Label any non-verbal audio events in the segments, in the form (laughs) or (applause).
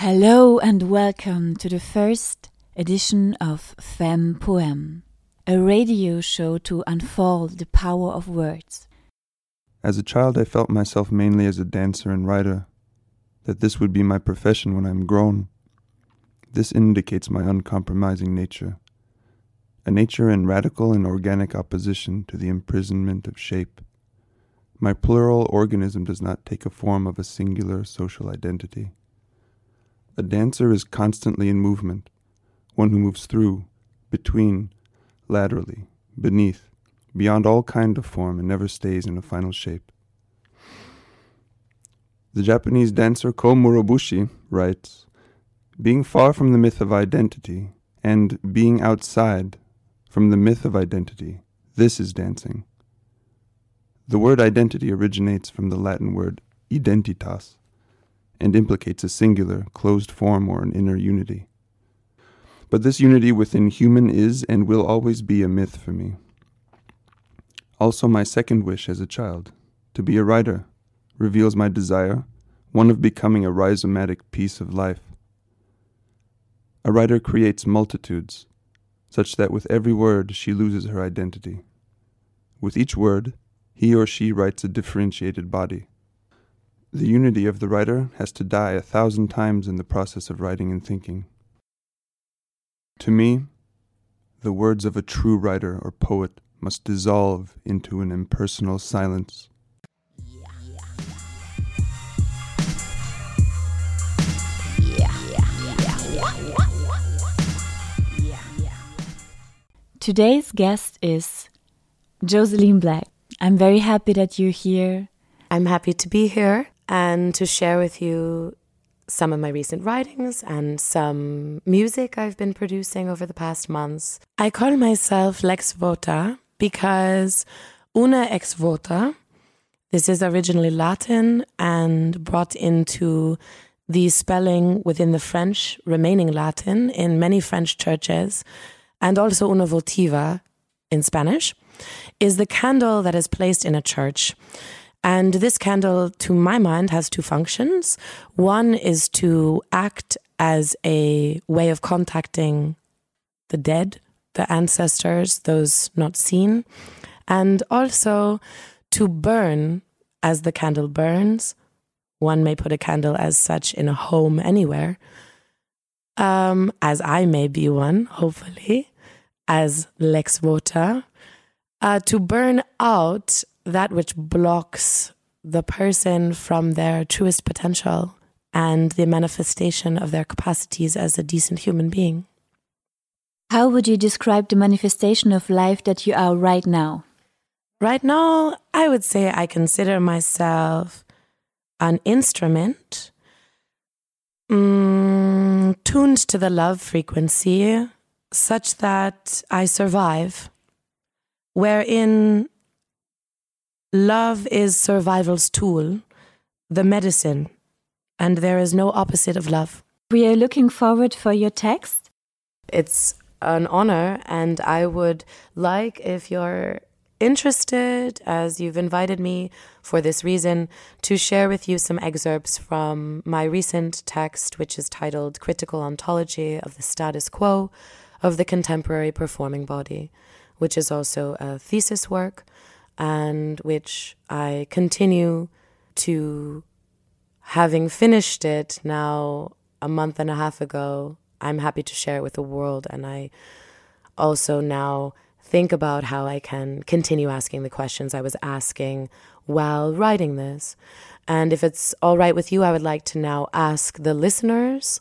Hello and welcome to the first edition of Femme Poem, a radio show to unfold the power of words. As a child, I felt myself mainly as a dancer and writer, that this would be my profession when I am grown. This indicates my uncompromising nature, a nature in radical and organic opposition to the imprisonment of shape. My plural organism does not take a form of a singular social identity. A dancer is constantly in movement, one who moves through, between, laterally, beneath, beyond all kind of form and never stays in a final shape. The Japanese dancer Ko Murobushi writes, Being far from the myth of identity and being outside from the myth of identity, this is dancing. The word identity originates from the Latin word identitas, and implicates a singular, closed form or an inner unity. But this unity within human is and will always be a myth for me. Also, my second wish as a child, to be a writer, reveals my desire, one of becoming a rhizomatic piece of life. A writer creates multitudes, such that with every word she loses her identity. With each word, he or she writes a differentiated body. The unity of the writer has to die a thousand times in the process of writing and thinking. To me, the words of a true writer or poet must dissolve into an impersonal silence. Today's guest is Josseline Black. I'm very happy that you're here. I'm happy to be here and to share with you some of my recent writings and some music I've been producing over the past months. I call myself Lex Vota because una ex vota, this is originally Latin and brought into the spelling within the French, remaining Latin in many French churches, and also una votiva in Spanish, is the candle that is placed in a church. And this candle, to my mind, has two functions. One is to act as a way of contacting the dead, the ancestors, those not seen, and also to burn as the candle burns. One may put a candle as such in a home anywhere, um, as I may be one, hopefully, as Lex Vota, uh, to burn out that which blocks the person from their truest potential and the manifestation of their capacities as a decent human being. How would you describe the manifestation of life that you are right now? Right now, I would say I consider myself an instrument mm, tuned to the love frequency such that I survive, wherein Love is survival's tool, the medicine, and there is no opposite of love. We are looking forward for your text. It's an honor, and I would like if you're interested, as you've invited me for this reason, to share with you some excerpts from my recent text, which is titled Critical Ontology of the Status Quo of the Contemporary Performing Body, which is also a thesis work and which I continue to, having finished it now a month and a half ago, I'm happy to share it with the world. And I also now think about how I can continue asking the questions I was asking while writing this. And if it's all right with you, I would like to now ask the listeners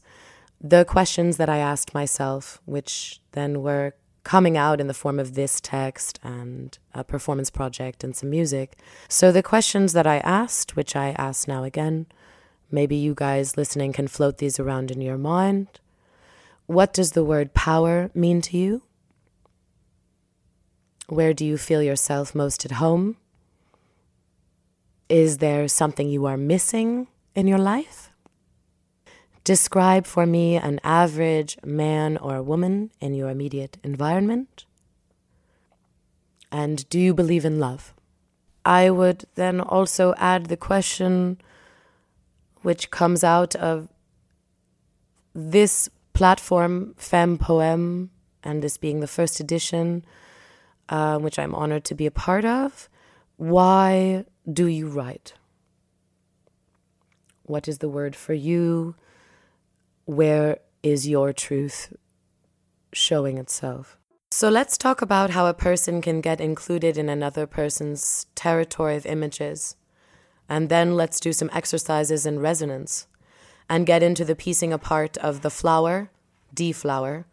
the questions that I asked myself, which then were coming out in the form of this text and a performance project and some music. So, the questions that I asked, which I ask now again, maybe you guys listening can float these around in your mind. What does the word power mean to you? Where do you feel yourself most at home? Is there something you are missing in your life? Describe for me an average man or woman in your immediate environment. And do you believe in love? I would then also add the question which comes out of this platform, Femme Poem, and this being the first edition, uh, which I'm honored to be a part of, why do you write? What is the word for you? Where is your truth showing itself? So let's talk about how a person can get included in another person's territory of images. And then let's do some exercises in resonance and get into the piecing apart of the flower, deflower,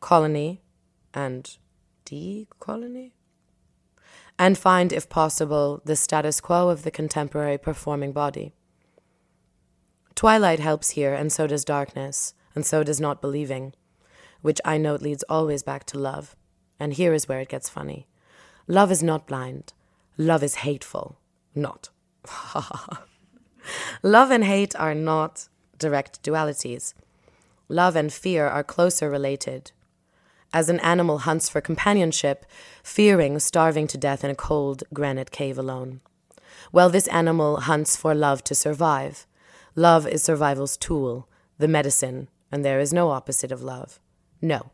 colony, and decolony. And find, if possible, the status quo of the contemporary performing body. Twilight helps here, and so does darkness, and so does not believing, which I note leads always back to love. And here is where it gets funny. Love is not blind. Love is hateful. Not. (laughs) love and hate are not direct dualities. Love and fear are closer related. As an animal hunts for companionship, fearing starving to death in a cold granite cave alone. Well, this animal hunts for love to survive. Love is survival's tool, the medicine, and there is no opposite of love. No.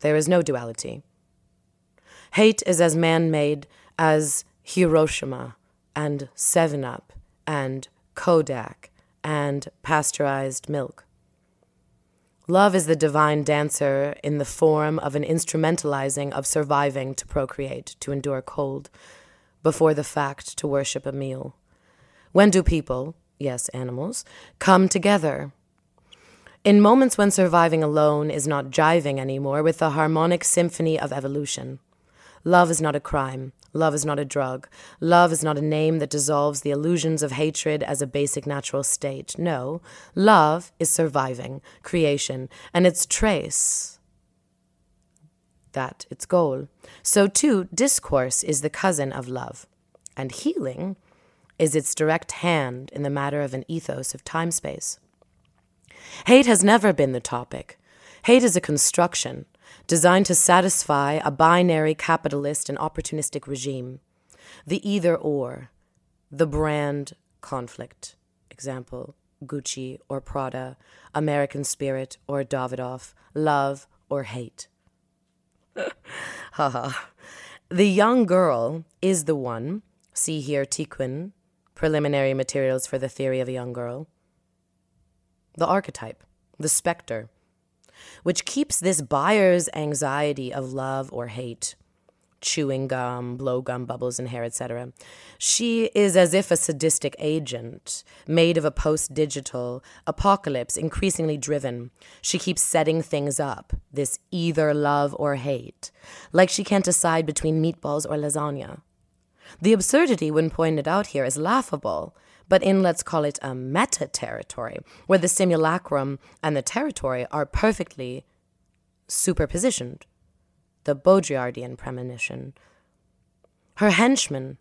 There is no duality. Hate is as man made as Hiroshima and 7 Up and Kodak and pasteurized milk. Love is the divine dancer in the form of an instrumentalizing of surviving to procreate, to endure cold, before the fact to worship a meal. When do people, yes, animals, come together? In moments when surviving alone is not jiving anymore with the harmonic symphony of evolution. Love is not a crime. Love is not a drug. Love is not a name that dissolves the illusions of hatred as a basic natural state. No, love is surviving, creation, and its trace. That its goal. So, too, discourse is the cousin of love, and healing is its direct hand in the matter of an ethos of time space. Hate has never been the topic. Hate is a construction, designed to satisfy a binary capitalist and opportunistic regime. The either or, the brand conflict. Example Gucci or Prada, American Spirit or Davidoff, love or hate. (laughs) Haha. the young girl is the one, see here Tiqqun, preliminary materials for the theory of a young girl. The archetype, the specter, which keeps this buyer's anxiety of love or hate chewing gum, blow gum bubbles in hair, etc. She is as if a sadistic agent, made of a post digital apocalypse, increasingly driven. She keeps setting things up, this either love or hate, like she can't decide between meatballs or lasagna. The absurdity, when pointed out here, is laughable, but in let's call it a meta territory, where the simulacrum and the territory are perfectly superpositioned. The Baudrillardian premonition. Her henchman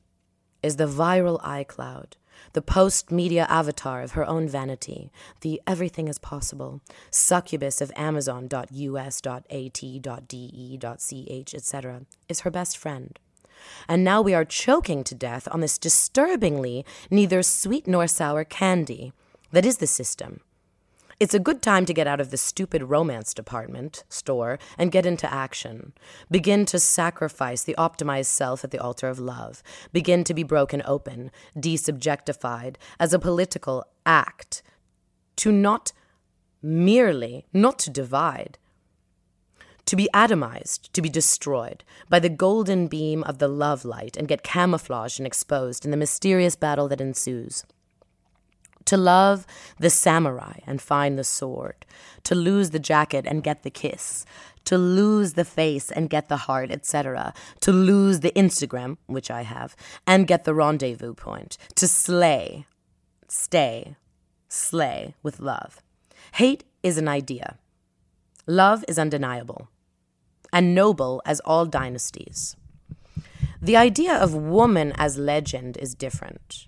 is the viral iCloud, the post media avatar of her own vanity, the everything is possible, succubus of Amazon.us.at.de.ch, etc., is her best friend and now we are choking to death on this disturbingly neither sweet nor sour candy that is the system. It's a good time to get out of the stupid romance department store and get into action. Begin to sacrifice the optimized self at the altar of love. Begin to be broken open, desubjectified as a political act. To not merely, not to divide, to be atomized, to be destroyed by the golden beam of the love light and get camouflaged and exposed in the mysterious battle that ensues. To love the samurai and find the sword, to lose the jacket and get the kiss, to lose the face and get the heart, etc., to lose the Instagram, which I have, and get the rendezvous point, to slay, stay, slay with love. Hate is an idea. Love is undeniable and noble as all dynasties. The idea of woman as legend is different.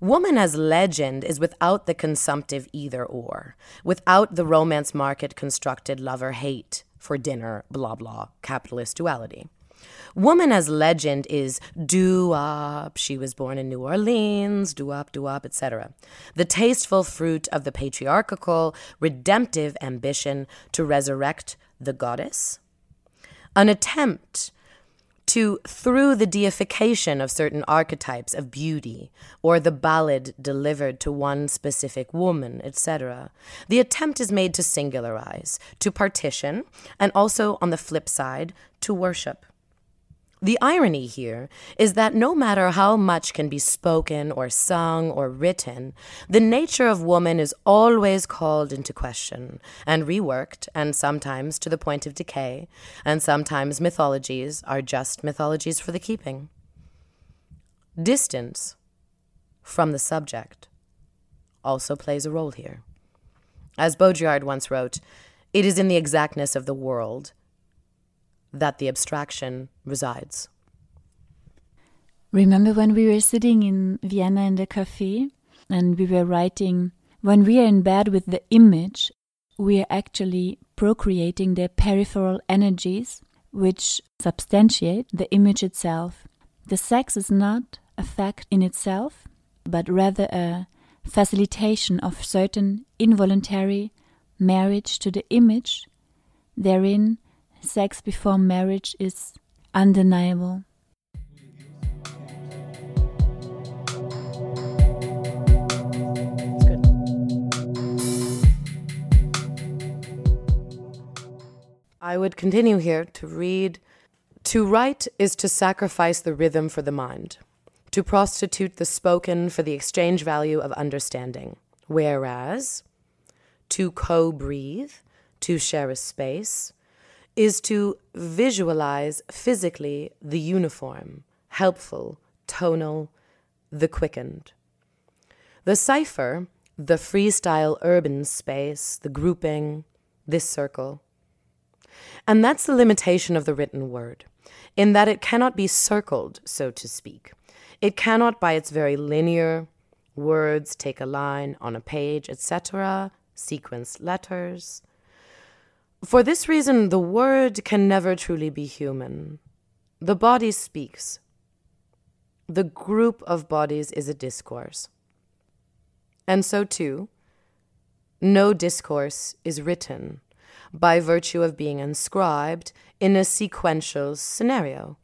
Woman as legend is without the consumptive either or, without the romance market constructed lover hate for dinner, blah blah, capitalist duality. Woman as legend is doo-wop. She was born in New Orleans, doo-wop, doo-wop, etc. The tasteful fruit of the patriarchal, redemptive ambition to resurrect the goddess. An attempt to, through the deification of certain archetypes of beauty, or the ballad delivered to one specific woman, etc., the attempt is made to singularize, to partition, and also, on the flip side, to worship. The irony here is that no matter how much can be spoken or sung or written, the nature of woman is always called into question and reworked, and sometimes to the point of decay, and sometimes mythologies are just mythologies for the keeping. Distance from the subject also plays a role here. As Baudrillard once wrote, it is in the exactness of the world that the abstraction resides. Remember when we were sitting in Vienna in the cafe and we were writing, when we are in bed with the image, we are actually procreating the peripheral energies which substantiate the image itself. The sex is not a fact in itself, but rather a facilitation of certain involuntary marriage to the image. Therein, sex before marriage is undeniable. I would continue here to read To write is to sacrifice the rhythm for the mind, to prostitute the spoken for the exchange value of understanding. Whereas, to co breathe, to share a space, is to visualize physically the uniform, helpful, tonal, the quickened. The cipher, the freestyle urban space, the grouping, this circle, and that's the limitation of the written word, in that it cannot be circled, so to speak. It cannot, by its very linear words, take a line on a page, etc., sequence letters. For this reason, the word can never truly be human. The body speaks. The group of bodies is a discourse. And so, too, no discourse is written by virtue of being inscribed in a sequential scenario,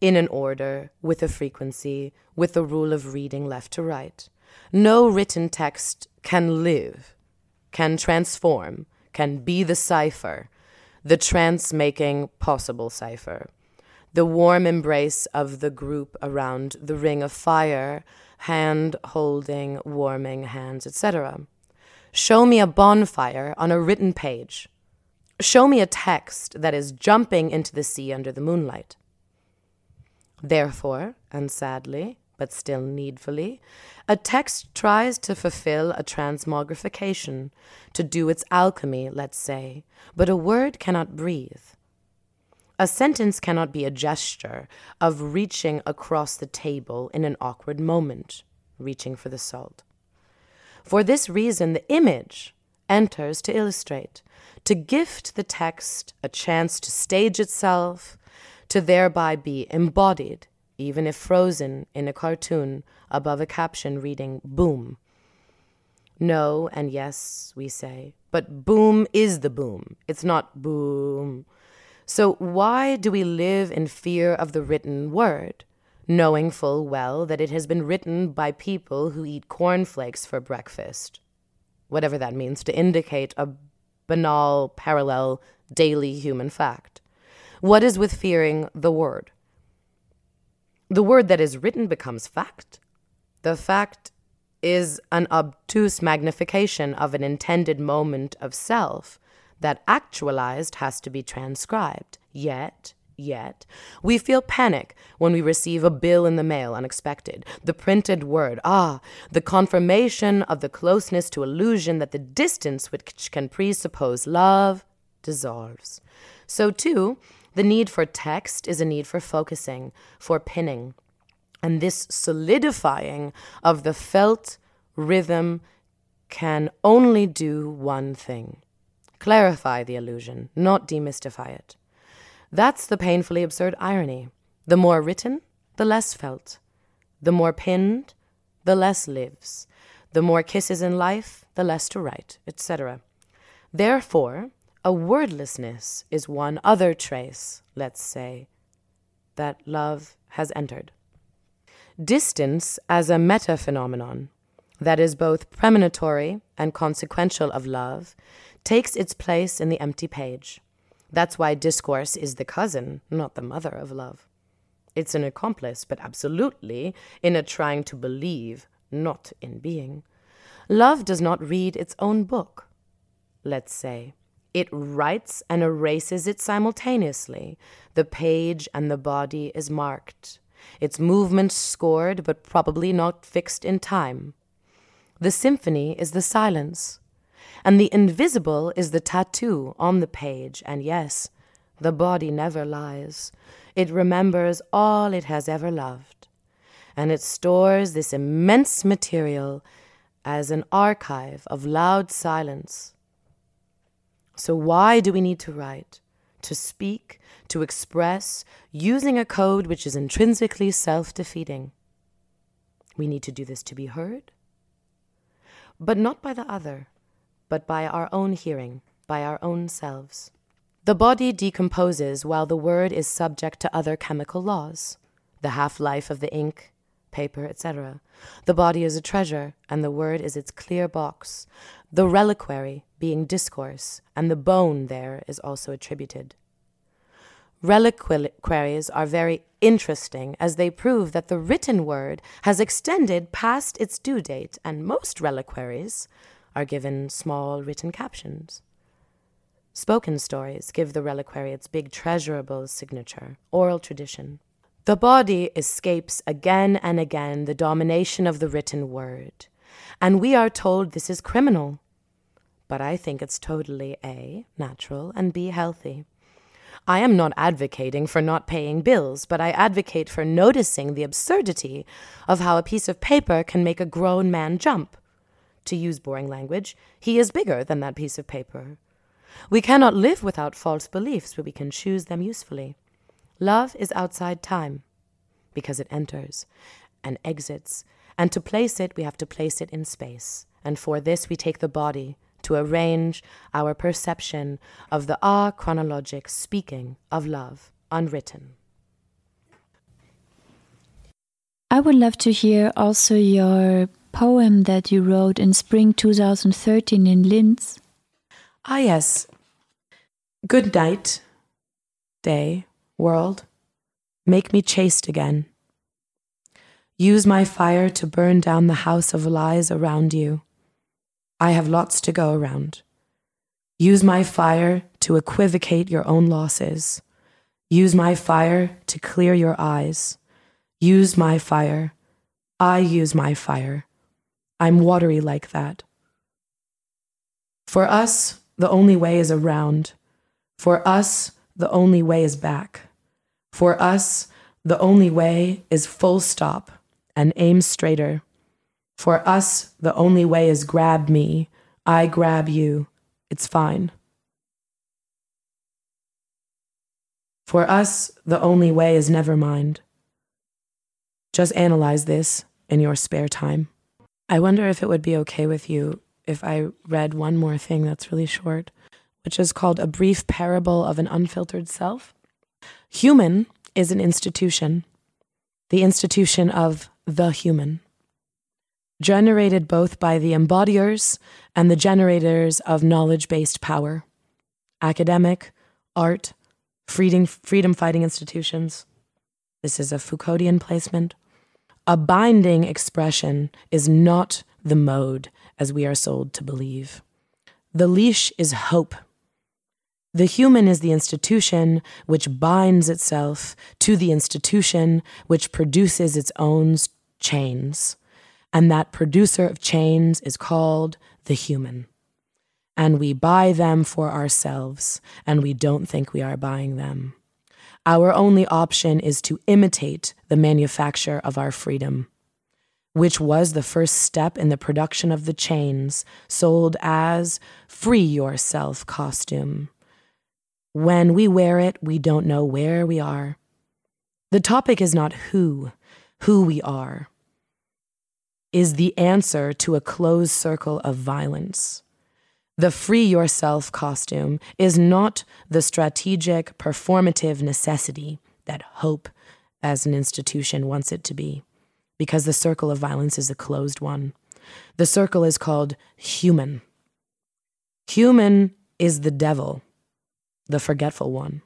in an order, with a frequency, with a rule of reading left to right. No written text can live, can transform, can be the cipher, the trance making possible cipher, the warm embrace of the group around the ring of fire, hand holding, warming hands, etc. Show me a bonfire on a written page. Show me a text that is jumping into the sea under the moonlight. Therefore, and sadly, but still needfully, a text tries to fulfill a transmogrification, to do its alchemy, let's say, but a word cannot breathe. A sentence cannot be a gesture of reaching across the table in an awkward moment, reaching for the salt. For this reason, the image enters to illustrate, to gift the text a chance to stage itself, to thereby be embodied, even if frozen in a cartoon above a caption reading boom. No and yes, we say, but boom is the boom. It's not boom. So why do we live in fear of the written word, knowing full well that it has been written by people who eat cornflakes for breakfast? Whatever that means, to indicate a banal, parallel, daily human fact. What is with fearing the word? The word that is written becomes fact. The fact is an obtuse magnification of an intended moment of self that actualized has to be transcribed. Yet, yet. We feel panic when we receive a bill in the mail unexpected, the printed word, ah, the confirmation of the closeness to illusion that the distance which can presuppose love dissolves. So, too, the need for text is a need for focusing, for pinning. And this solidifying of the felt rhythm can only do one thing clarify the illusion, not demystify it. That's the painfully absurd irony. The more written, the less felt. The more pinned, the less lives. The more kisses in life, the less to write, etc. Therefore, a wordlessness is one other trace, let's say, that love has entered. Distance as a meta phenomenon, that is both premonitory and consequential of love, takes its place in the empty page. That's why discourse is the cousin, not the mother of love. It's an accomplice, but absolutely in a trying to believe, not in being. Love does not read its own book, let's say. It writes and erases it simultaneously. The page and the body is marked. Its movement scored, but probably not fixed in time. The symphony is the silence, and the invisible is the tattoo on the page, and yes, the body never lies. It remembers all it has ever loved, and it stores this immense material as an archive of loud silence. So, why do we need to write? To speak, to express, using a code which is intrinsically self defeating. We need to do this to be heard, but not by the other, but by our own hearing, by our own selves. The body decomposes while the word is subject to other chemical laws, the half life of the ink, paper, etc. The body is a treasure, and the word is its clear box, the reliquary being discourse, and the bone there is also attributed. Reliquaries are very interesting as they prove that the written word has extended past its due date, and most reliquaries are given small written captions. Spoken stories give the reliquary its big treasurable signature, oral tradition. The body escapes again and again the domination of the written word, and we are told this is criminal. But I think it's totally A, natural, and B, healthy. I am not advocating for not paying bills, but I advocate for noticing the absurdity of how a piece of paper can make a grown man jump. To use boring language, he is bigger than that piece of paper. We cannot live without false beliefs, but we can choose them usefully. Love is outside time because it enters and exits, and to place it, we have to place it in space. And for this, we take the body to arrange our perception of the ah chronologic speaking of love unwritten. I would love to hear also your poem that you wrote in spring 2013 in Linz. Ah, yes. Good night, day, world. Make me chaste again. Use my fire to burn down the house of lies around you. I have lots to go around. Use my fire to equivocate your own losses. Use my fire to clear your eyes. Use my fire. I use my fire. I'm watery like that. For us, the only way is around. For us, the only way is back. For us, the only way is full stop and aim straighter. For us, the only way is grab me. I grab you. It's fine. For us, the only way is never mind. Just analyze this in your spare time. I wonder if it would be okay with you if I read one more thing that's really short, which is called A Brief Parable of an Unfiltered Self. Human is an institution, the institution of the human, generated both by the embodiers and the generators of knowledge based power, academic, art, freedom, freedom fighting institutions. This is a Foucauldian placement. A binding expression is not the mode as we are sold to believe. The leash is hope. The human is the institution which binds itself to the institution which produces its own chains. And that producer of chains is called the human. And we buy them for ourselves, and we don't think we are buying them. Our only option is to imitate the manufacture of our freedom which was the first step in the production of the chains sold as free yourself costume. When we wear it, we don't know where we are. The topic is not who, who we are, is the answer to a closed circle of violence. The free yourself costume is not the strategic, performative necessity that hope as an institution wants it to be, because the circle of violence is a closed one. The circle is called human. Human is the devil, the forgetful one.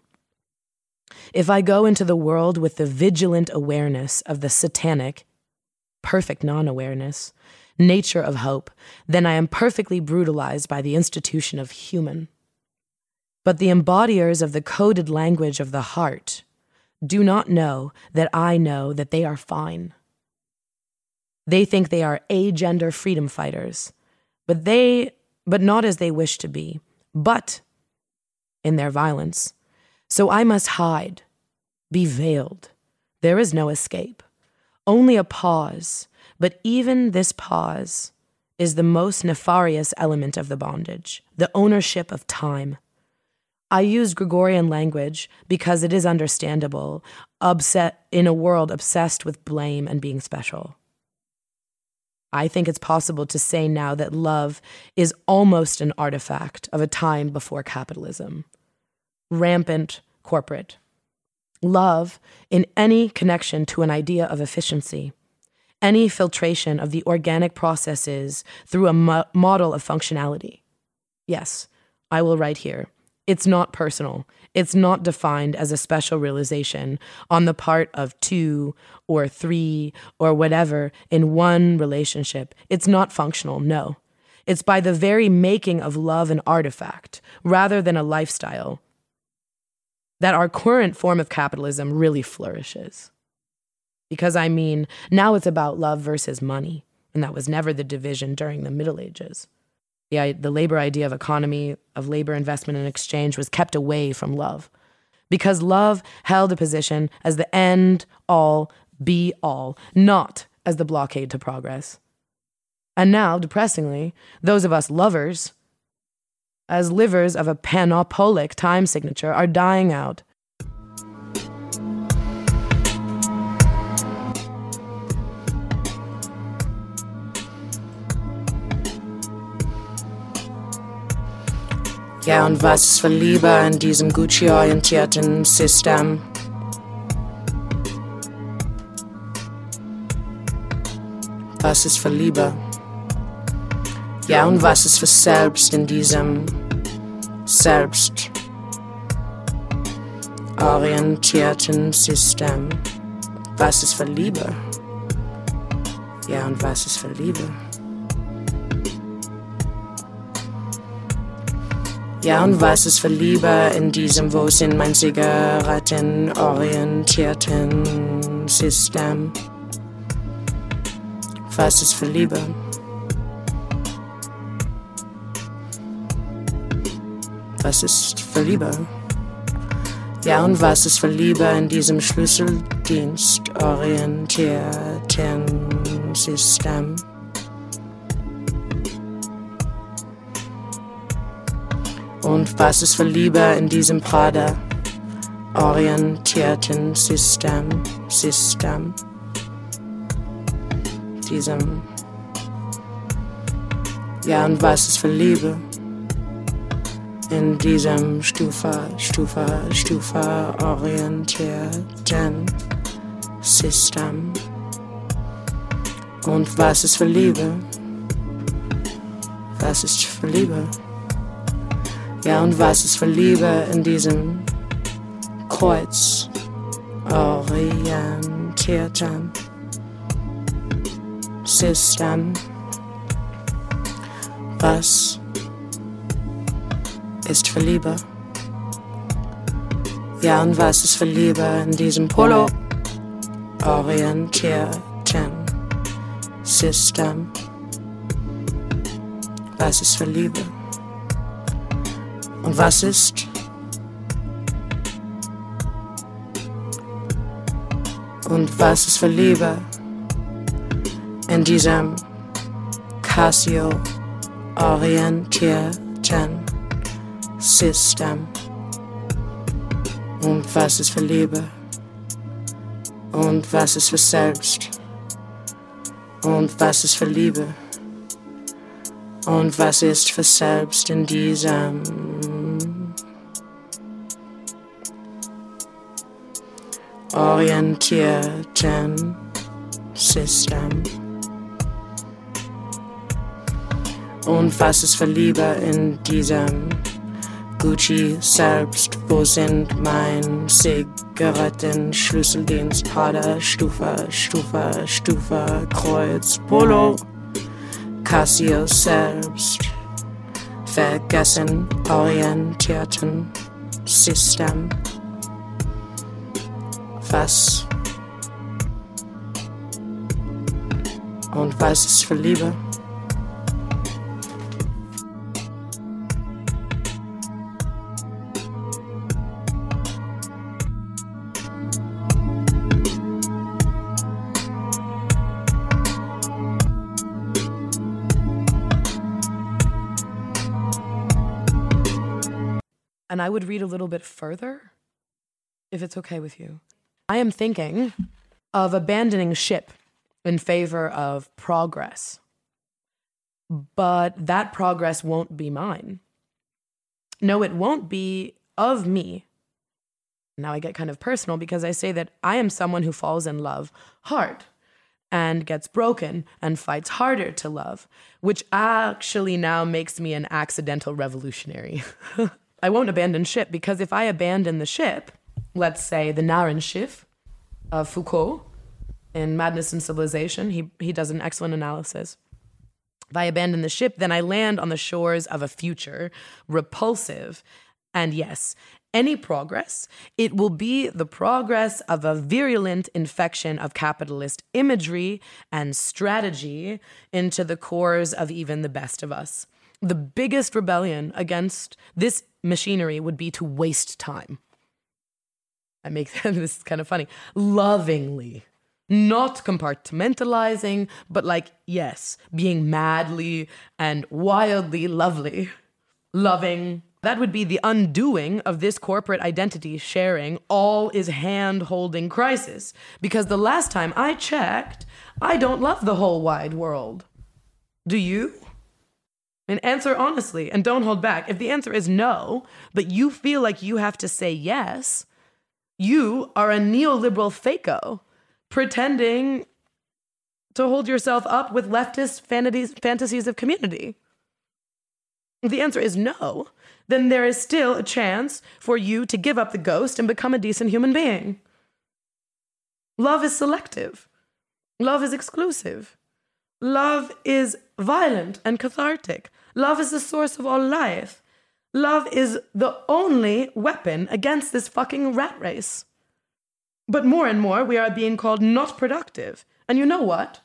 If I go into the world with the vigilant awareness of the satanic, perfect non awareness, nature of hope, then I am perfectly brutalized by the institution of human. But the embodiers of the coded language of the heart do not know that I know that they are fine. They think they are agender freedom fighters, but they but not as they wish to be, but in their violence. So I must hide, be veiled. There is no escape, only a pause but even this pause is the most nefarious element of the bondage the ownership of time. I use Gregorian language because it is understandable, upset in a world obsessed with blame and being special. I think it's possible to say now that love is almost an artifact of a time before capitalism. Rampant corporate. Love in any connection to an idea of efficiency any filtration of the organic processes through a mo- model of functionality. Yes, I will write here. It's not personal. It's not defined as a special realization on the part of two or three or whatever in one relationship. It's not functional, no. It's by the very making of love an artifact rather than a lifestyle that our current form of capitalism really flourishes. Because I mean, now it's about love versus money, and that was never the division during the Middle Ages. The, the labor idea of economy, of labor investment and exchange was kept away from love. Because love held a position as the end all be all, not as the blockade to progress. And now, depressingly, those of us lovers, as livers of a panopolic time signature, are dying out Ja, und was für Liebe in diesem Gucci-orientierten System? Was ist für Liebe? Ja, und was ist für Selbst in diesem Selbst orientierten System? Was ist für Liebe? Ja, und was ist für Liebe? Ja, und was ist für Liebe in diesem, wo sind mein Zigarettenorientierten System? Was ist für Liebe? Was ist für Liebe? Ja, und was ist für Liebe in diesem Schlüsseldienstorientierten System? Und was ist für Liebe in diesem Prada orientierten System, System, diesem, ja, und was ist für Liebe in diesem Stufe, Stufe, Stufe orientierten System? Und was ist für Liebe? Was ist für Liebe? Ja, und was ist für Liebe in diesem Kreuz orientierten System? Was ist für Liebe? Ja, und was ist für Liebe in diesem Polo orientierten System? Was ist für Liebe? Und was ist? Und was ist für Liebe in diesem Casio-orientierten System? Und was ist für Liebe? Und was ist für Selbst? Und was ist für Liebe? Und was ist für Selbst in diesem orientierten System? Und was ist für Liebe in diesem Gucci selbst? Wo sind mein Zigaretten, Schlüsseldienst, Hader, Stufe, Stufe, Stufe, Kreuz, Polo, Casio selbst? Vergessen orientierten System. Was? Und was ist für Liebe? And I would read a little bit further, if it's okay with you. I am thinking of abandoning ship in favor of progress. But that progress won't be mine. No, it won't be of me. Now I get kind of personal because I say that I am someone who falls in love hard and gets broken and fights harder to love, which actually now makes me an accidental revolutionary. (laughs) I won't abandon ship because if I abandon the ship, let's say the Narrenschiff of Foucault in Madness and Civilization, he, he does an excellent analysis. If I abandon the ship, then I land on the shores of a future repulsive. And yes, any progress, it will be the progress of a virulent infection of capitalist imagery and strategy into the cores of even the best of us. The biggest rebellion against this machinery would be to waste time. I make (laughs) this kind of funny. Lovingly. Not compartmentalizing, but like, yes, being madly and wildly lovely. Loving. That would be the undoing of this corporate identity sharing all is hand holding crisis. Because the last time I checked, I don't love the whole wide world. Do you? And answer honestly and don't hold back. If the answer is no, but you feel like you have to say yes, you are a neoliberal fako pretending to hold yourself up with leftist fantasies, fantasies of community. If the answer is no, then there is still a chance for you to give up the ghost and become a decent human being. Love is selective. Love is exclusive. Love is violent and cathartic. Love is the source of all life. Love is the only weapon against this fucking rat race. But more and more, we are being called not productive. And you know what?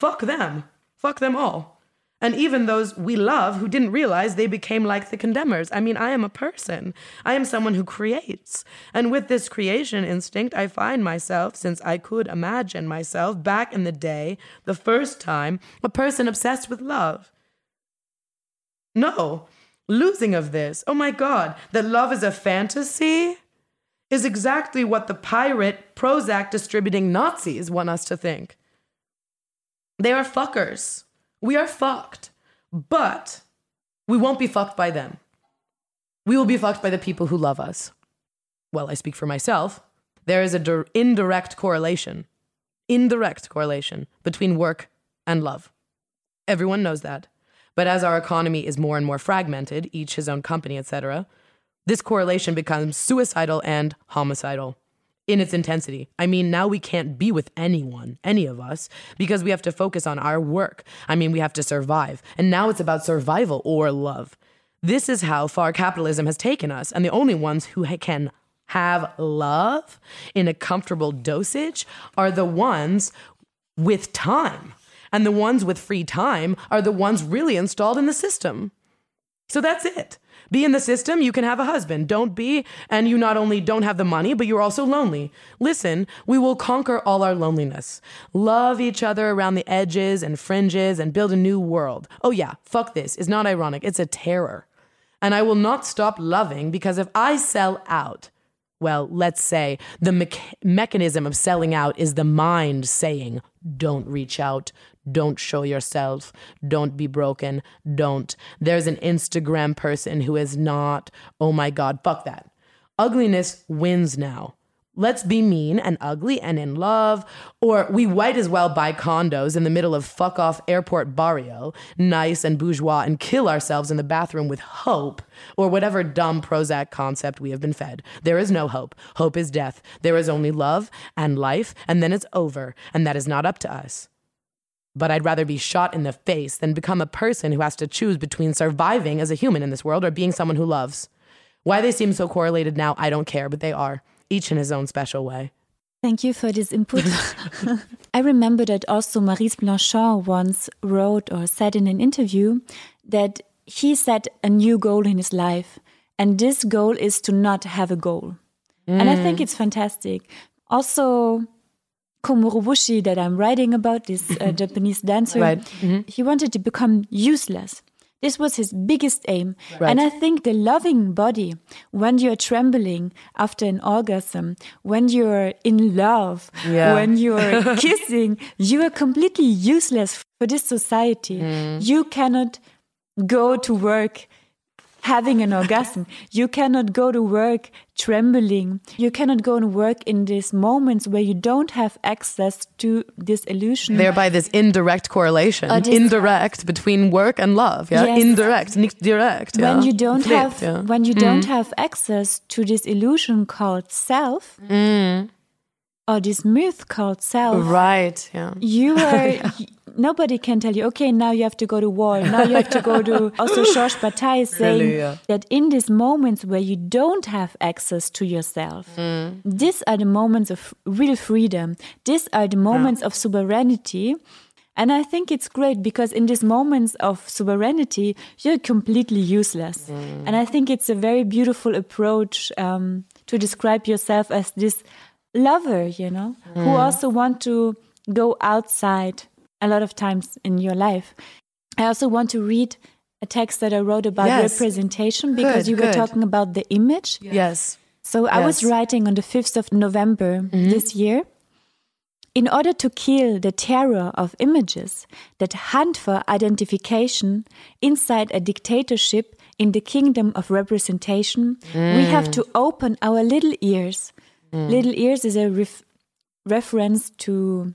Fuck them. Fuck them all. And even those we love who didn't realize they became like the condemners. I mean, I am a person. I am someone who creates. And with this creation instinct, I find myself, since I could imagine myself back in the day, the first time, a person obsessed with love. No, losing of this, oh my God, that love is a fantasy is exactly what the pirate Prozac distributing Nazis want us to think. They are fuckers. We are fucked. But we won't be fucked by them. We will be fucked by the people who love us. Well, I speak for myself. There is an indirect correlation, indirect correlation between work and love. Everyone knows that. But as our economy is more and more fragmented, each his own company, etc., this correlation becomes suicidal and homicidal in its intensity. I mean, now we can't be with anyone, any of us, because we have to focus on our work. I mean, we have to survive. And now it's about survival or love. This is how far capitalism has taken us. And the only ones who can have love in a comfortable dosage are the ones with time. And the ones with free time are the ones really installed in the system. So that's it. Be in the system, you can have a husband. Don't be, and you not only don't have the money, but you're also lonely. Listen, we will conquer all our loneliness. Love each other around the edges and fringes and build a new world. Oh, yeah, fuck this. It's not ironic, it's a terror. And I will not stop loving because if I sell out, well, let's say the me- mechanism of selling out is the mind saying, don't reach out, don't show yourself, don't be broken, don't. There's an Instagram person who is not, oh my God, fuck that. Ugliness wins now let's be mean and ugly and in love, or we might as well buy condos in the middle of fuck off airport barrio, nice and bourgeois, and kill ourselves in the bathroom with hope, or whatever dumb Prozac concept we have been fed. There is no hope. Hope is death. There is only love and life, and then it's over, and that is not up to us. But I'd rather be shot in the face than become a person who has to choose between surviving as a human in this world or being someone who loves. Why they seem so correlated now, I don't care, but they are each in his own special way. Thank you for this input. (laughs) I remember that also Maurice Blanchot once wrote or said in an interview that he set a new goal in his life. And this goal is to not have a goal. Mm. And I think mm. it's fantastic. Also, Komuro Obushi, that I'm writing about, this uh, (laughs) Japanese dancer, right. mm -hmm. he wanted to become useless. This was his biggest aim. Right. And I think the loving body, when you're trembling after an orgasm, when you're in love, yeah. when you're (laughs) kissing, you are completely useless for this society. Mm. You cannot go to work having an orgasm. You cannot go to work trembling. You cannot go and work in these moments where you don't have access to this illusion. Thereby, this indirect correlation, this indirect between work and love. Yeah, yes. indirect, nicht direct. Yeah? When you don't have, yeah. when you mm. don't have access to this illusion called self. Mm or this myth called self. Right. Yeah. You (laughs) are. Nobody can tell you. Okay, now you have to go to war. Now you have to go to. (laughs) Also, Georges Bataille is saying really, yeah. that in these moments where you don't have access to yourself, mm. these are the moments of real freedom. These are the moments yeah. of sovereignty. And I think it's great because in these moments of sovereignty, you're completely useless. Mm. And I think it's a very beautiful approach um, to describe yourself as this lover, you know, mm. who also want to go outside a lot of times in your life. I also want to read a text that I wrote about yes. representation because good, you were good. talking about the image. Yes. So I was writing on the 5th of November mm -hmm. this year. In order to kill the terror of images that hunt for identification inside a dictatorship in the kingdom of representation, mm. we have to open our little ears Mm. Little ears is a ref reference to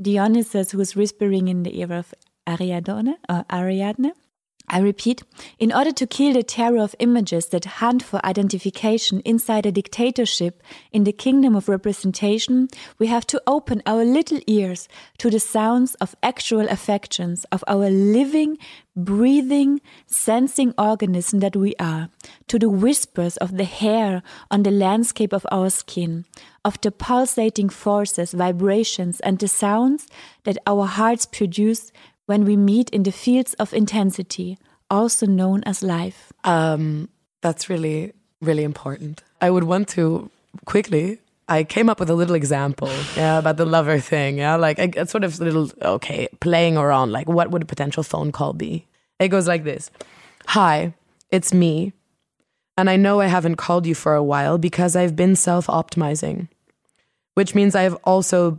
Dionysus who is whispering in the ear of Ariadne, or Ariadne. I repeat, in order to kill the terror of images that hunt for identification inside a dictatorship in the kingdom of representation, we have to open our little ears to the sounds of actual affections of our living, breathing, sensing organism that we are, to the whispers of the hair on the landscape of our skin, of the pulsating forces, vibrations, and the sounds that our hearts produce when we meet in the fields of intensity, also known as life? Um, that's really, really important. I would want to quickly. I came up with a little example, yeah, about the lover thing, yeah, like a, a sort of little, okay, playing around, like what would a potential phone call be? It goes like this: Hi, it's me, and I know I haven't called you for a while because I've been self-optimizing, which means I've also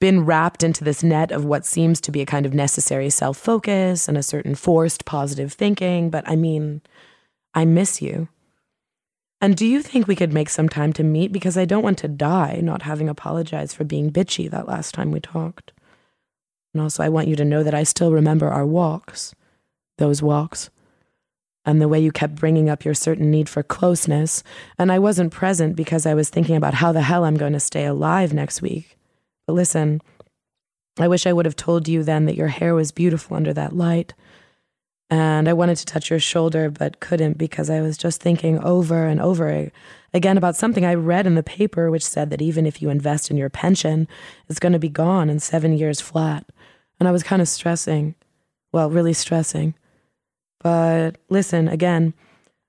been wrapped into this net of what seems to be a kind of necessary self focus and a certain forced positive thinking. But I mean, I miss you. And do you think we could make some time to meet? Because I don't want to die not having apologized for being bitchy that last time we talked. And also, I want you to know that I still remember our walks, those walks, and the way you kept bringing up your certain need for closeness. And I wasn't present because I was thinking about how the hell I'm going to stay alive next week. But listen, I wish I would have told you then that your hair was beautiful under that light. And I wanted to touch your shoulder, but couldn't because I was just thinking over and over again about something I read in the paper, which said that even if you invest in your pension, it's going to be gone in seven years flat. And I was kind of stressing. Well, really stressing. But listen, again,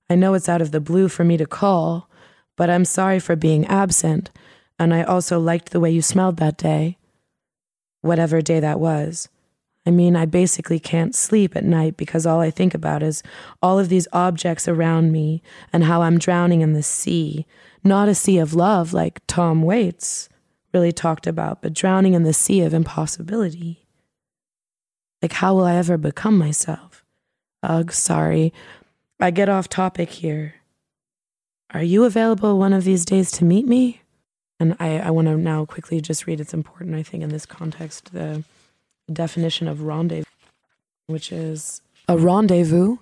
I know it's out of the blue for me to call, but I'm sorry for being absent. And I also liked the way you smelled that day, whatever day that was. I mean, I basically can't sleep at night because all I think about is all of these objects around me and how I'm drowning in the sea. Not a sea of love like Tom Waits really talked about, but drowning in the sea of impossibility. Like, how will I ever become myself? Ugh, sorry. I get off topic here. Are you available one of these days to meet me? And I, I want to now quickly just read, it's important, I think, in this context, the definition of rendezvous, which is a rendezvous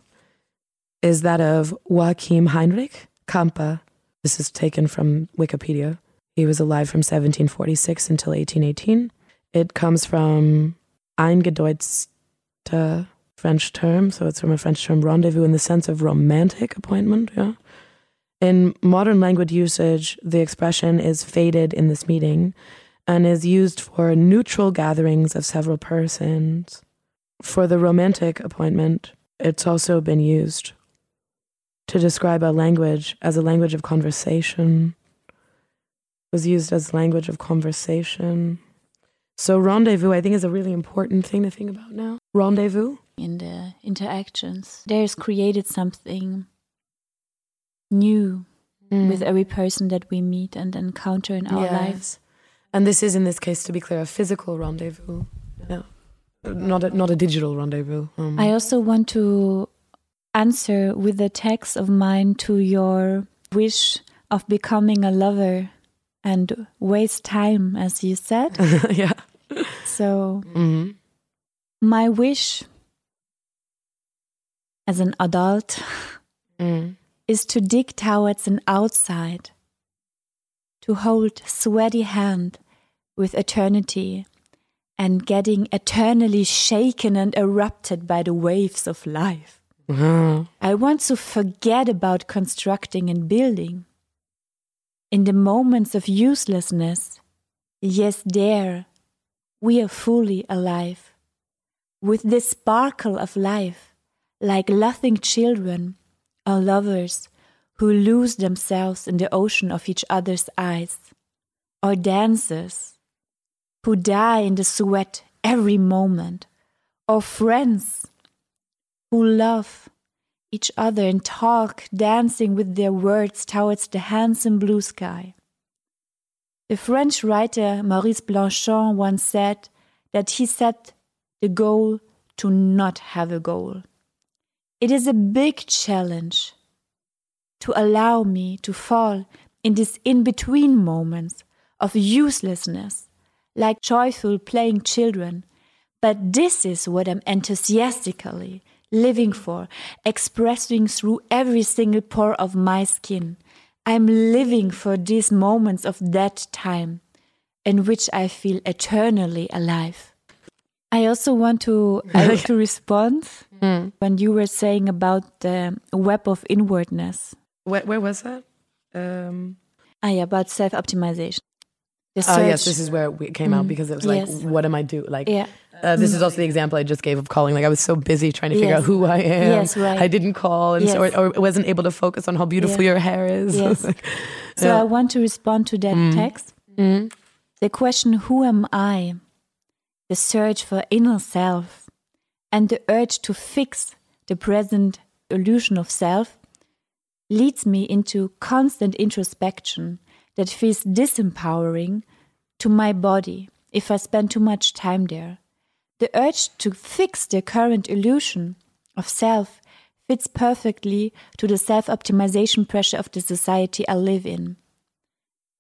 is that of Joachim Heinrich Campe. This is taken from Wikipedia. He was alive from 1746 until 1818. It comes from eingedeutete French term, so it's from a French term rendezvous in the sense of romantic appointment. Yeah. In modern language usage, the expression is faded in this meaning and is used for neutral gatherings of several persons. For the romantic appointment, it's also been used to describe a language as a language of conversation. It was used as language of conversation. So rendezvous, I think, is a really important thing to think about now. Rendezvous in the interactions. There's created something new mm. with every person that we meet and encounter in our yes. lives. And this is, in this case, to be clear, a physical rendezvous. Yeah. Not a, not a digital rendezvous. Um. I also want to answer with a text of mine to your wish of becoming a lover and waste time, as you said. (laughs) yeah. So, mm -hmm. my wish as an adult mm. is to dig towards an outside, to hold sweaty hand with eternity and getting eternally shaken and erupted by the waves of life. Mm-hmm. I want to forget about constructing and building. In the moments of uselessness, yes, there, we are fully alive. With this sparkle of life, like laughing children or lovers who lose themselves in the ocean of each other's eyes, or dancers who die in the sweat every moment, or friends who love each other and talk, dancing with their words towards the handsome blue sky. The French writer Maurice Blanchot once said that he set the goal to not have a goal. It is a big challenge to allow me to fall in these in between moments of uselessness, like joyful playing children. But this is what I'm enthusiastically living for, expressing through every single pore of my skin. I'm living for these moments of that time in which I feel eternally alive. I also want to uh, to respond mm. when you were saying about the web of inwardness. Where, where was that? Um... Ah, yeah, about self optimization. Oh yes, this is where it came mm. out because it was like, yes. what am I do? Like, yeah. Uh, this is also the example I just gave of calling. Like I was so busy trying to figure yes. out who I am. Yes, right. I didn't call, and yes. so, or, or, wasn't able to focus on how beautiful yeah. your hair is. Yes. (laughs) like, so yeah. I want to respond to that mm. text. Mm. The question, "Who am I?" The search for inner self, and the urge to fix the present illusion of self leads me into constant introspection that feels disempowering to my body if I spend too much time there. The urge to fix the current illusion of self fits perfectly to the self optimization pressure of the society I live in.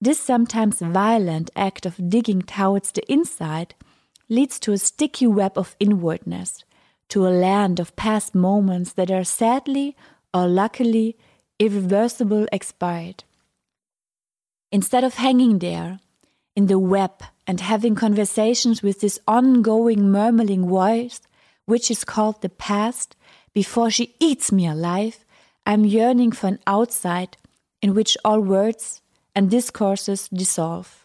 This sometimes violent act of digging towards the inside leads to a sticky web of inwardness, to a land of past moments that are sadly or luckily irreversible expired. Instead of hanging there, in the web, and having conversations with this ongoing murmuring voice, which is called the past, before she eats me alive, I'm yearning for an outside in which all words and discourses dissolve.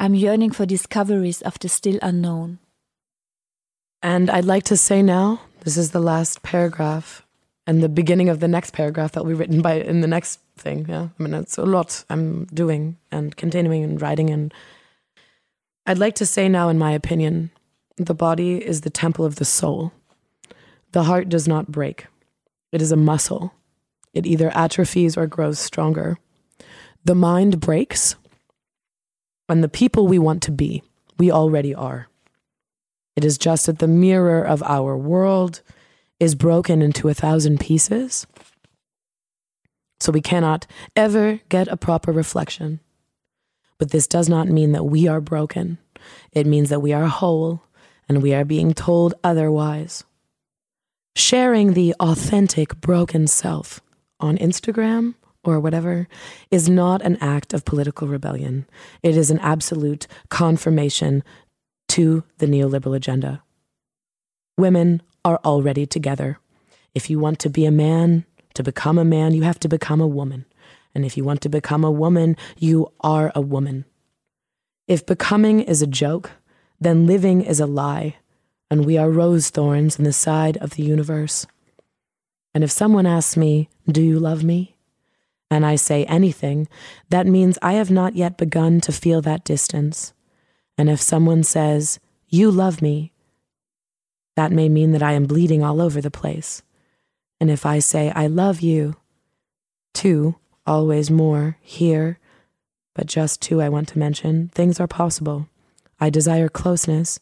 I'm yearning for discoveries of the still unknown. And I'd like to say now, this is the last paragraph and the beginning of the next paragraph that will be written by in the next thing. Yeah. I mean, it's a lot I'm doing and continuing and writing. And I'd like to say now, in my opinion, the body is the temple of the soul. The heart does not break, it is a muscle. It either atrophies or grows stronger. The mind breaks, and the people we want to be, we already are. It is just that the mirror of our world is broken into a thousand pieces. So we cannot ever get a proper reflection. But this does not mean that we are broken. It means that we are whole and we are being told otherwise. Sharing the authentic broken self on Instagram or whatever is not an act of political rebellion. It is an absolute confirmation to the neoliberal agenda. Women are already together. If you want to be a man, to become a man, you have to become a woman. And if you want to become a woman, you are a woman. If becoming is a joke, then living is a lie, and we are rose thorns in the side of the universe. And if someone asks me, Do you love me? And I say anything, that means I have not yet begun to feel that distance. And if someone says, You love me, that may mean that I am bleeding all over the place. And if I say, I love you, two, always more, here, but just two I want to mention, things are possible. I desire closeness.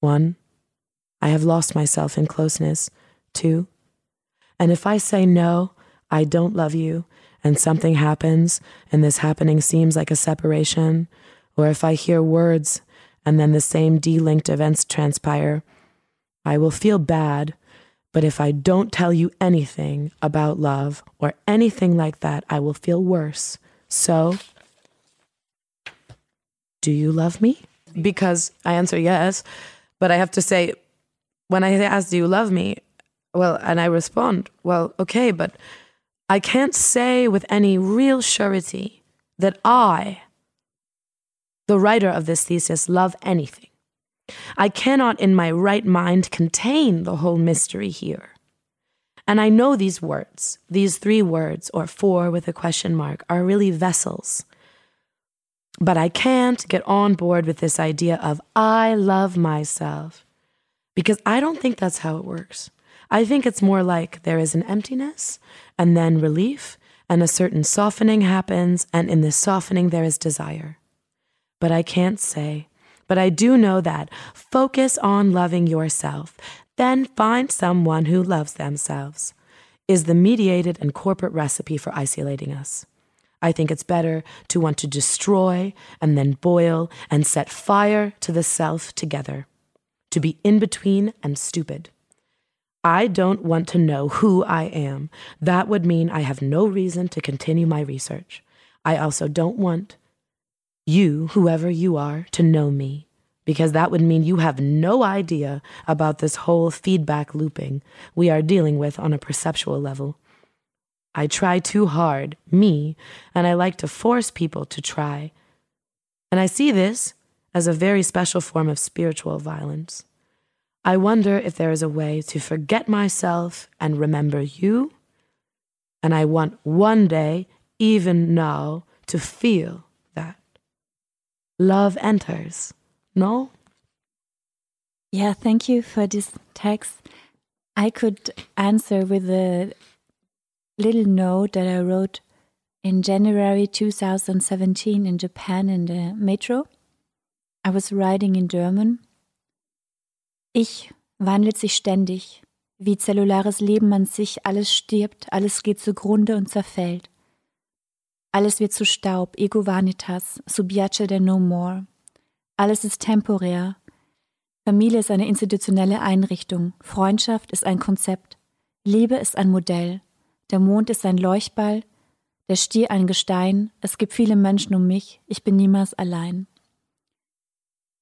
One, I have lost myself in closeness. Two, and if I say no, I don't love you, and something happens, and this happening seems like a separation, or if I hear words and then the same delinked events transpire, I will feel bad. But if I don't tell you anything about love or anything like that, I will feel worse. So, do you love me? Because I answer yes, but I have to say, when I ask, Do you love me? Well, and I respond, Well, okay, but I can't say with any real surety that I, the writer of this thesis, love anything. I cannot in my right mind contain the whole mystery here. And I know these words, these three words, or four with a question mark, are really vessels. But I can't get on board with this idea of I love myself because I don't think that's how it works. I think it's more like there is an emptiness and then relief, and a certain softening happens, and in this softening, there is desire. But I can't say. But I do know that focus on loving yourself, then find someone who loves themselves, is the mediated and corporate recipe for isolating us. I think it's better to want to destroy and then boil and set fire to the self together, to be in between and stupid. I don't want to know who I am. That would mean I have no reason to continue my research. I also don't want you, whoever you are, to know me, because that would mean you have no idea about this whole feedback looping we are dealing with on a perceptual level. I try too hard, me, and I like to force people to try. And I see this as a very special form of spiritual violence. I wonder if there is a way to forget myself and remember you. And I want one day, even now, to feel that. Love enters, no? Yeah, thank you for this text. I could answer with a little note that I wrote in January 2017 in Japan in the metro. I was writing in German Ich wandelt sich ständig, wie zellulares Leben an sich, alles stirbt, alles geht zugrunde und zerfällt. Alles wird zu Staub, ego vanitas, subiace de no more. Alles ist temporär. Familie ist eine institutionelle Einrichtung, Freundschaft ist ein Konzept, Liebe ist ein Modell, der Mond ist ein Leuchtball, der Stier ein Gestein, es gibt viele Menschen um mich, ich bin niemals allein.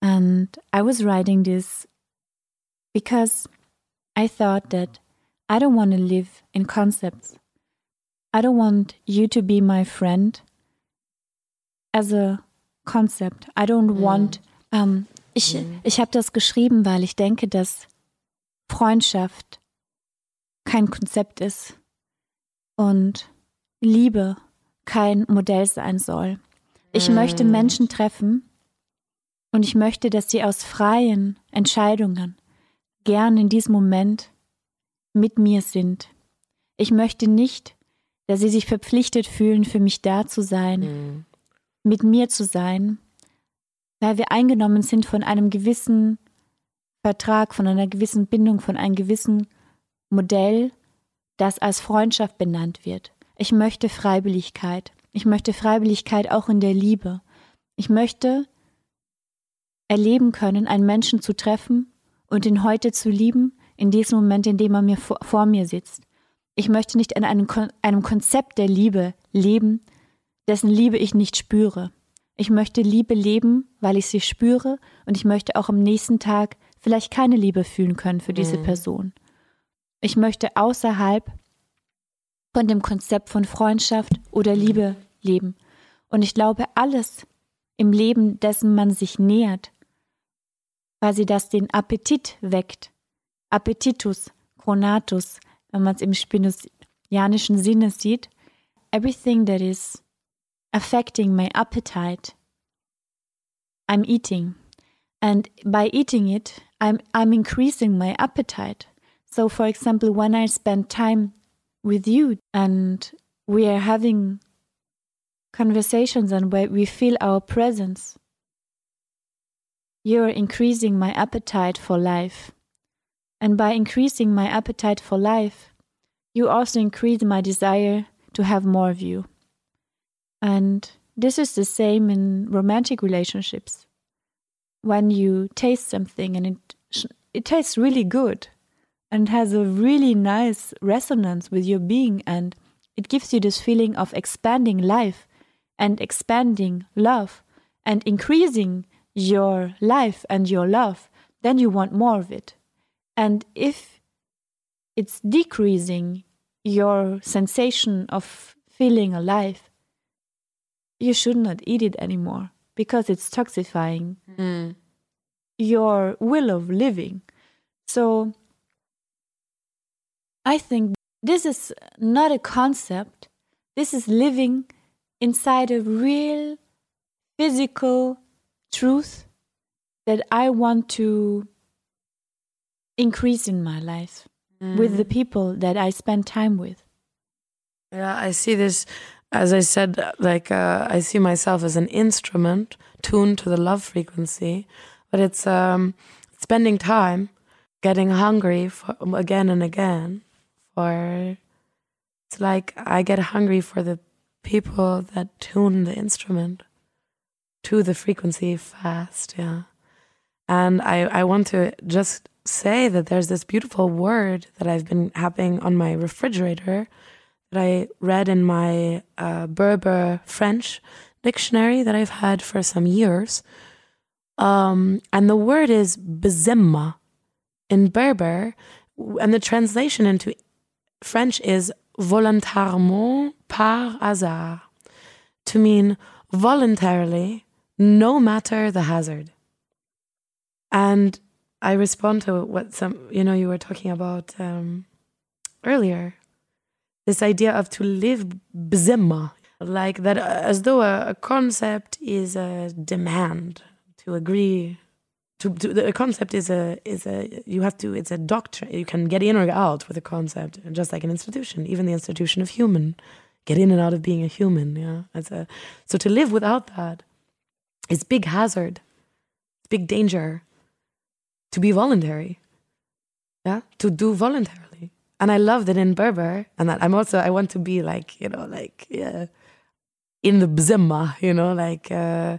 And I was writing this because I thought that I don't want to live in concepts. I don't want you to be my friend as a concept. I don't mm. want. Um, ich mm. ich habe das geschrieben, weil ich denke, dass Freundschaft kein Konzept ist und Liebe kein Modell sein soll. Ich mm. möchte Menschen treffen Und ich möchte, dass sie aus freien Entscheidungen gern in diesem Moment mit mir sind. Ich möchte nicht, dass sie sich verpflichtet fühlen, für mich da zu sein, mhm. mit mir zu sein, weil wir eingenommen sind von einem gewissen Vertrag, von einer gewissen Bindung, von einem gewissen Modell, das als Freundschaft benannt wird. Ich möchte Freiwilligkeit. Ich möchte Freiwilligkeit auch in der Liebe. Ich möchte erleben können, einen Menschen zu treffen und ihn heute zu lieben, in diesem Moment, in dem er mir vor, vor mir sitzt. Ich möchte nicht in einem, einem Konzept der Liebe leben, dessen Liebe ich nicht spüre. Ich möchte Liebe leben, weil ich sie spüre und ich möchte auch am nächsten Tag vielleicht keine Liebe fühlen können für diese mhm. Person. Ich möchte außerhalb von dem Konzept von Freundschaft oder Liebe leben. Und ich glaube, alles im Leben, dessen man sich nähert, quasi das den Appetit weckt. Appetitus, Chronatus, wenn man es im spinozianischen Sinne sieht. Everything that is affecting my appetite, I'm eating. And by eating it, I'm, I'm increasing my appetite. So, for example, when I spend time with you and we are having conversations and where we feel our presence, you're increasing my appetite for life. And by increasing my appetite for life, you also increase my desire to have more of you. And this is the same in romantic relationships. When you taste something and it it tastes really good and has a really nice resonance with your being and it gives you this feeling of expanding life and expanding love and increasing your life and your love, then you want more of it. And if it's decreasing your sensation of feeling alive, you should not eat it anymore because it's toxifying mm. your will of living. So I think this is not a concept, this is living inside a real physical truth that I want to increase in my life mm. with the mm. people that I spend time with. Yeah, I see this, as I said, like uh, I see myself as an instrument tuned to the love frequency, but it's um, spending time getting hungry for, again and again for it's like I get hungry for the people that tune the instrument to the frequency fast, yeah. And I, I want to just say that there's this beautiful word that I've been having on my refrigerator that I read in my uh, Berber French dictionary that I've had for some years. Um, and the word is bezemma in Berber, and the translation into French is volontairement par hasard, to mean voluntarily no matter the hazard. And I respond to what some, you know, you were talking about um, earlier. This idea of to live bzimma, like that, uh, as though a, a, concept is a demand to agree. To, to the concept is a is a you have to it's a doctrine you can get in or out with a concept just like an institution even the institution of human get in and out of being a human yeah a so to live without that it's big hazard, big danger to be voluntary. Yeah, to do voluntarily. And I love that in Berber, and that I'm also I want to be like you know like yeah, in the bzimma, you know like uh,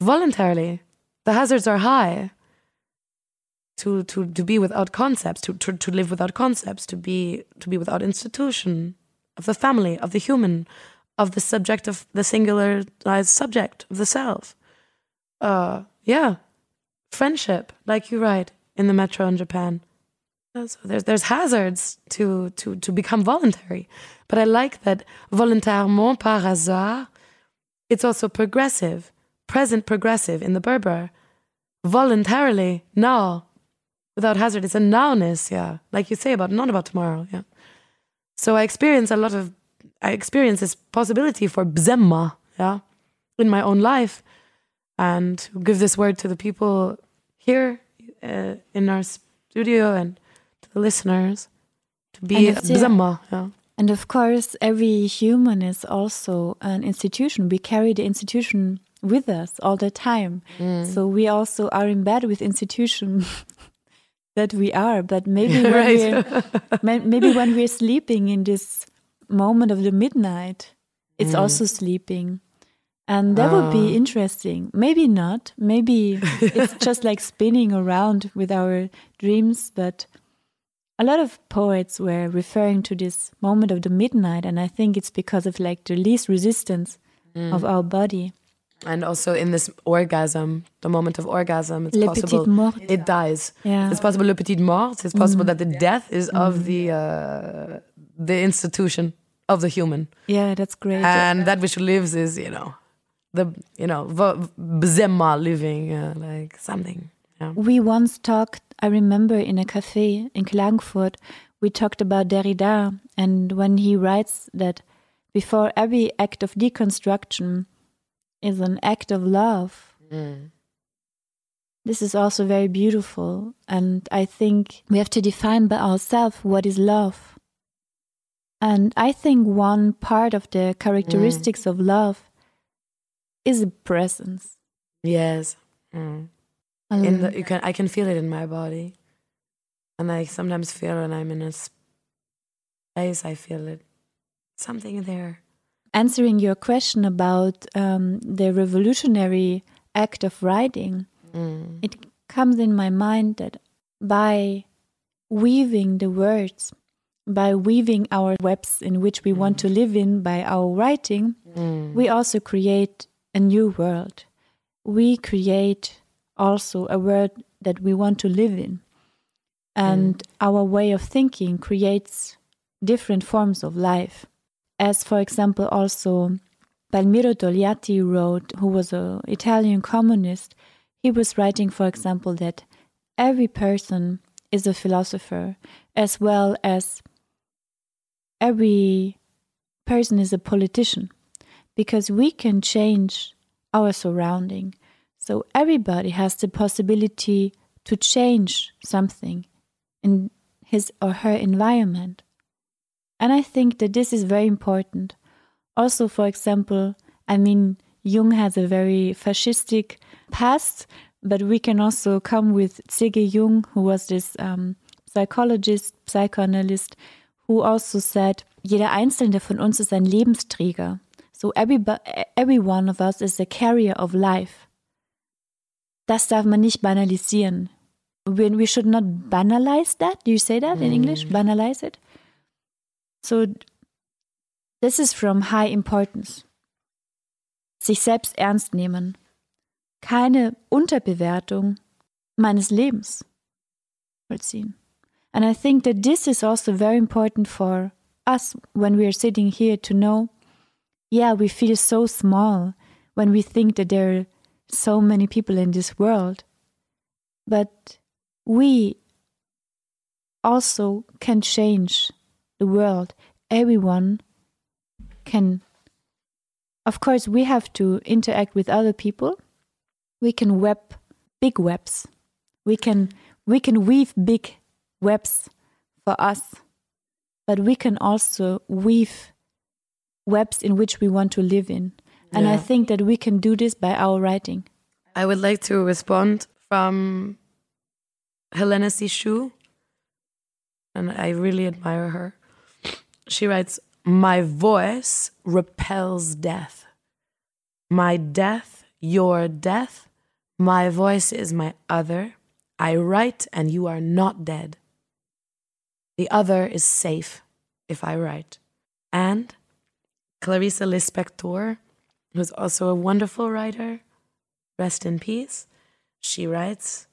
voluntarily. The hazards are high. To, to, to be without concepts, to, to, to live without concepts, to be to be without institution of the family, of the human, of the subject of the singularized subject of the self. Uh, yeah, friendship, like you write in the metro in Japan. So there's there's hazards to to to become voluntary, but I like that volontairement par hasard. It's also progressive, present progressive in the Berber. Voluntarily now, without hazard. It's a nowness, yeah, like you say about not about tomorrow, yeah. So I experience a lot of I experience this possibility for bzemma, yeah, in my own life. and give this word to the people here uh, in our studio and to the listeners to be bzemma, Yeah. And of course, every human is also an institution. We carry the institution with us all the time. Mm. So we also are in bed with institution (laughs) that we are. But maybe (laughs) when we're maybe when we're sleeping in this moment of the midnight, it's mm. also sleeping. And that would be ah. interesting. Maybe not. Maybe (laughs) it's just like spinning around with our dreams, but a lot of poets were referring to this moment of the midnight, and I think it's because of like the least resistance mm. of our body. And also in this orgasm, the moment of orgasm, it's le possible it dies. Yeah. It's possible le petit mort. It's possible mm. that the death is mm. of the uh, the institution of the human. Yeah, that's great. And that which lives is, you know, the you know bzema living uh, like something. Yeah. We once talked. I remember in a cafe in Klagenfurt, we talked about Derrida, and when he writes that before every act of deconstruction is an act of love. Mm. This is also very beautiful, and I think we have to define by ourselves what is love. And I think one part of the characteristics mm. of love is a presence. Yes. Mm. In the, you can I can feel it in my body, and I sometimes feel when I'm in a space. I feel it, something there. Answering your question about um, the revolutionary act of writing, mm. it comes in my mind that by weaving the words, by weaving our webs in which we mm. want to live in by our writing, mm. we also create a new world. We create also a world that we want to live in. And mm. our way of thinking creates different forms of life. As, for example, also Palmiro Togliatti wrote, who was an Italian communist, he was writing, for example, that every person is a philosopher, as well as every person is a politician because we can change our surrounding. So everybody has the possibility to change something in his or her environment. And I think that this is very important. Also, for example, I mean, Jung has a very fascistic past, but we can also come with C.G. Jung, who was this um, psychologist, psychoanalyst, who also said, jeder Einzelne von uns ist ein Lebensträger. So every, every one of us is a carrier of life. Das darf man nicht banalisieren. When we should not banalize that. Do you say that in English? Mm. Banalize it? So, this is from high importance. Sich selbst ernst nehmen. Keine Unterbewertung meines Lebens vollziehen. And I think that this is also very important for us when we are sitting here to know yeah, we feel so small when we think that there are so many people in this world. But we also can change the world. Everyone can. Of course, we have to interact with other people. We can web big webs. We can we can weave big webs for us, but we can also weave webs in which we want to live in. And yeah. I think that we can do this by our writing. I would like to respond from Helena Cixous, and I really admire her. She writes, My voice repels death. My death, your death. My voice is my other. I write, and you are not dead. The other is safe if I write. And Clarissa Lispector, who's also a wonderful writer, rest in peace, she writes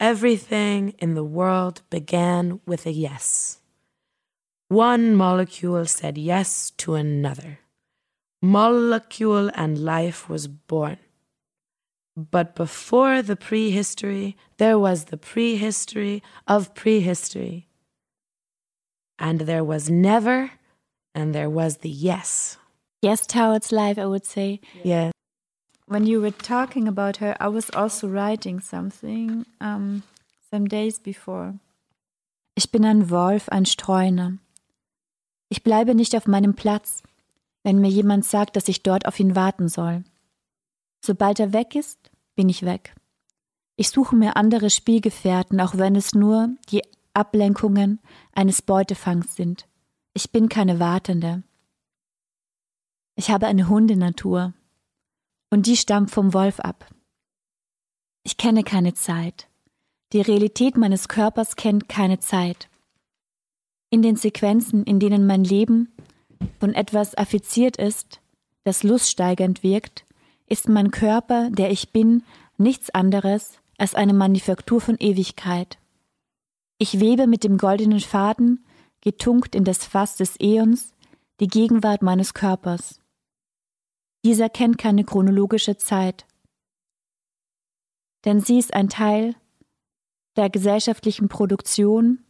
Everything in the world began with a yes. One molecule said yes to another. Molecule and life was born. But before the prehistory, there was the prehistory of prehistory. And there was never, and there was the yes. yes towards life, I would say. Yeah. when you were talking about her, I was also writing something um, some days before. Ich bin ein Wolf, ein Streuner. Ich bleibe nicht auf meinem Platz, wenn mir jemand sagt, dass ich dort auf ihn warten soll. Sobald er weg ist, bin ich weg. Ich suche mir andere Spielgefährten, auch wenn es nur die Ablenkungen eines Beutefangs sind. Ich bin keine Wartende. Ich habe eine Hundenatur. Und die stammt vom Wolf ab. Ich kenne keine Zeit. Die Realität meines Körpers kennt keine Zeit. In den Sequenzen, in denen mein Leben von etwas affiziert ist, das luststeigernd wirkt, ist mein Körper, der ich bin, nichts anderes als eine Manufaktur von Ewigkeit. Ich webe mit dem goldenen Faden, getunkt in das Fass des Äons, die Gegenwart meines Körpers. Dieser kennt keine chronologische Zeit, denn sie ist ein Teil der gesellschaftlichen Produktion,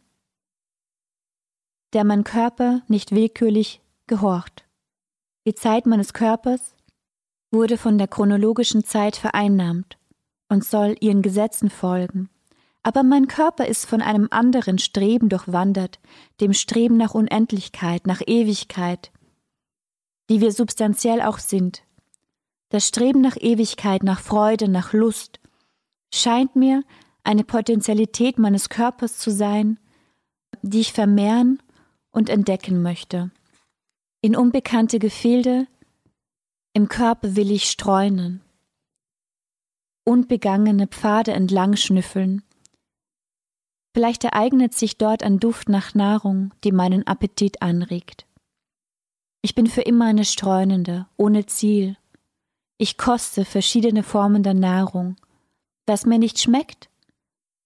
der mein Körper nicht willkürlich gehorcht. Die Zeit meines Körpers wurde von der chronologischen Zeit vereinnahmt und soll ihren Gesetzen folgen. Aber mein Körper ist von einem anderen Streben durchwandert, dem Streben nach Unendlichkeit, nach Ewigkeit, die wir substanziell auch sind. Das Streben nach Ewigkeit, nach Freude, nach Lust scheint mir eine Potentialität meines Körpers zu sein, die ich vermehren und entdecken möchte. In unbekannte Gefilde im Körper will ich streunen, unbegangene Pfade entlang schnüffeln. Vielleicht ereignet sich dort ein Duft nach Nahrung, die meinen Appetit anregt. Ich bin für immer eine Streunende, ohne Ziel. Ich koste verschiedene Formen der Nahrung. Was mir nicht schmeckt,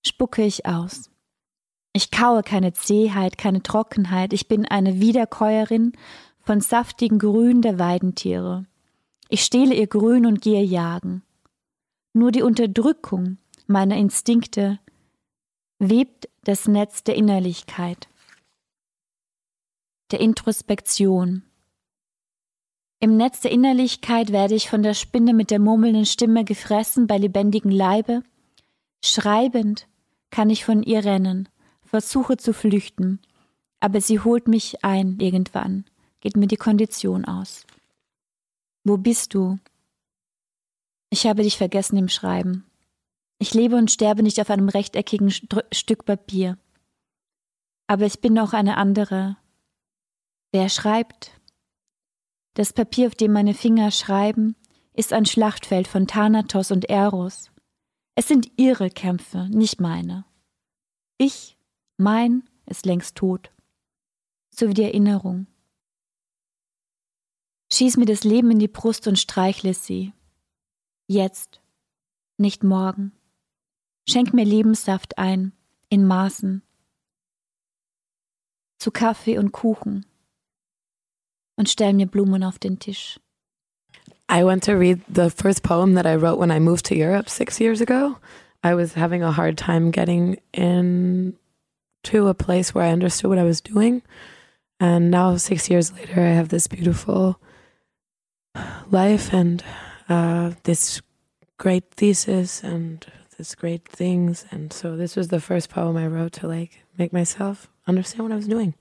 spucke ich aus. Ich kaue keine Zähheit, keine Trockenheit. Ich bin eine Wiederkäuerin von saftigen Grün der Weidentiere. Ich stehle ihr Grün und gehe jagen. Nur die Unterdrückung meiner Instinkte webt das Netz der Innerlichkeit, der Introspektion, im Netz der Innerlichkeit werde ich von der Spinne mit der murmelnden Stimme gefressen bei lebendigem Leibe. Schreibend kann ich von ihr rennen, versuche zu flüchten, aber sie holt mich ein irgendwann, geht mir die Kondition aus. Wo bist du? Ich habe dich vergessen im Schreiben. Ich lebe und sterbe nicht auf einem rechteckigen Stück Papier. Aber ich bin auch eine andere. Wer schreibt? Das Papier, auf dem meine Finger schreiben, ist ein Schlachtfeld von Thanatos und Eros. Es sind ihre Kämpfe, nicht meine. Ich, mein, ist längst tot. So wie die Erinnerung. Schieß mir das Leben in die Brust und streichle sie. Jetzt, nicht morgen. Schenk mir Lebenssaft ein, in Maßen. Zu Kaffee und Kuchen und stell mir Blumen auf den Tisch. I want to read the first poem that I wrote when I moved to Europe six years ago. I was having a hard time getting in to a place where I understood what I was doing. And now, six years later, I have this beautiful life and uh, this great thesis and this great things. And so, this was the first poem I wrote to like make myself understand what I was doing.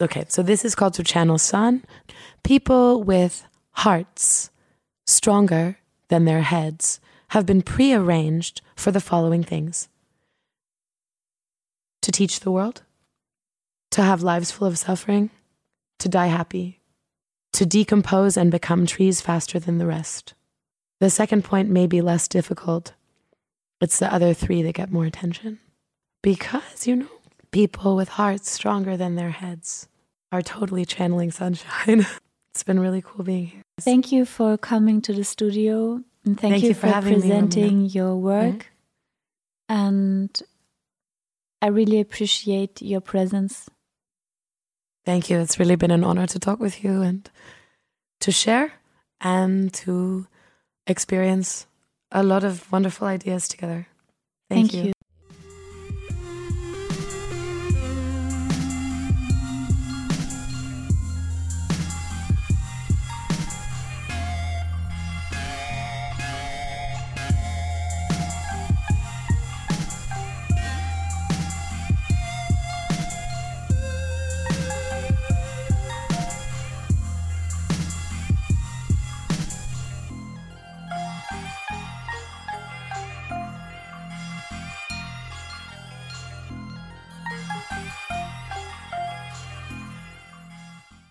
Okay, so this is called to channel sun. People with hearts stronger than their heads have been prearranged for the following things to teach the world, to have lives full of suffering, to die happy, to decompose and become trees faster than the rest. The second point may be less difficult. It's the other three that get more attention. Because, you know, people with hearts stronger than their heads are totally channeling sunshine. (laughs) it's been really cool being here. Thank you for coming to the studio and thank, thank you, you, for, for presenting your work. Mm-hmm. And I really appreciate your presence. Thank you. It's really been an honor to talk with you and to share and to experience a lot of wonderful ideas together. Thank, Thank you. you.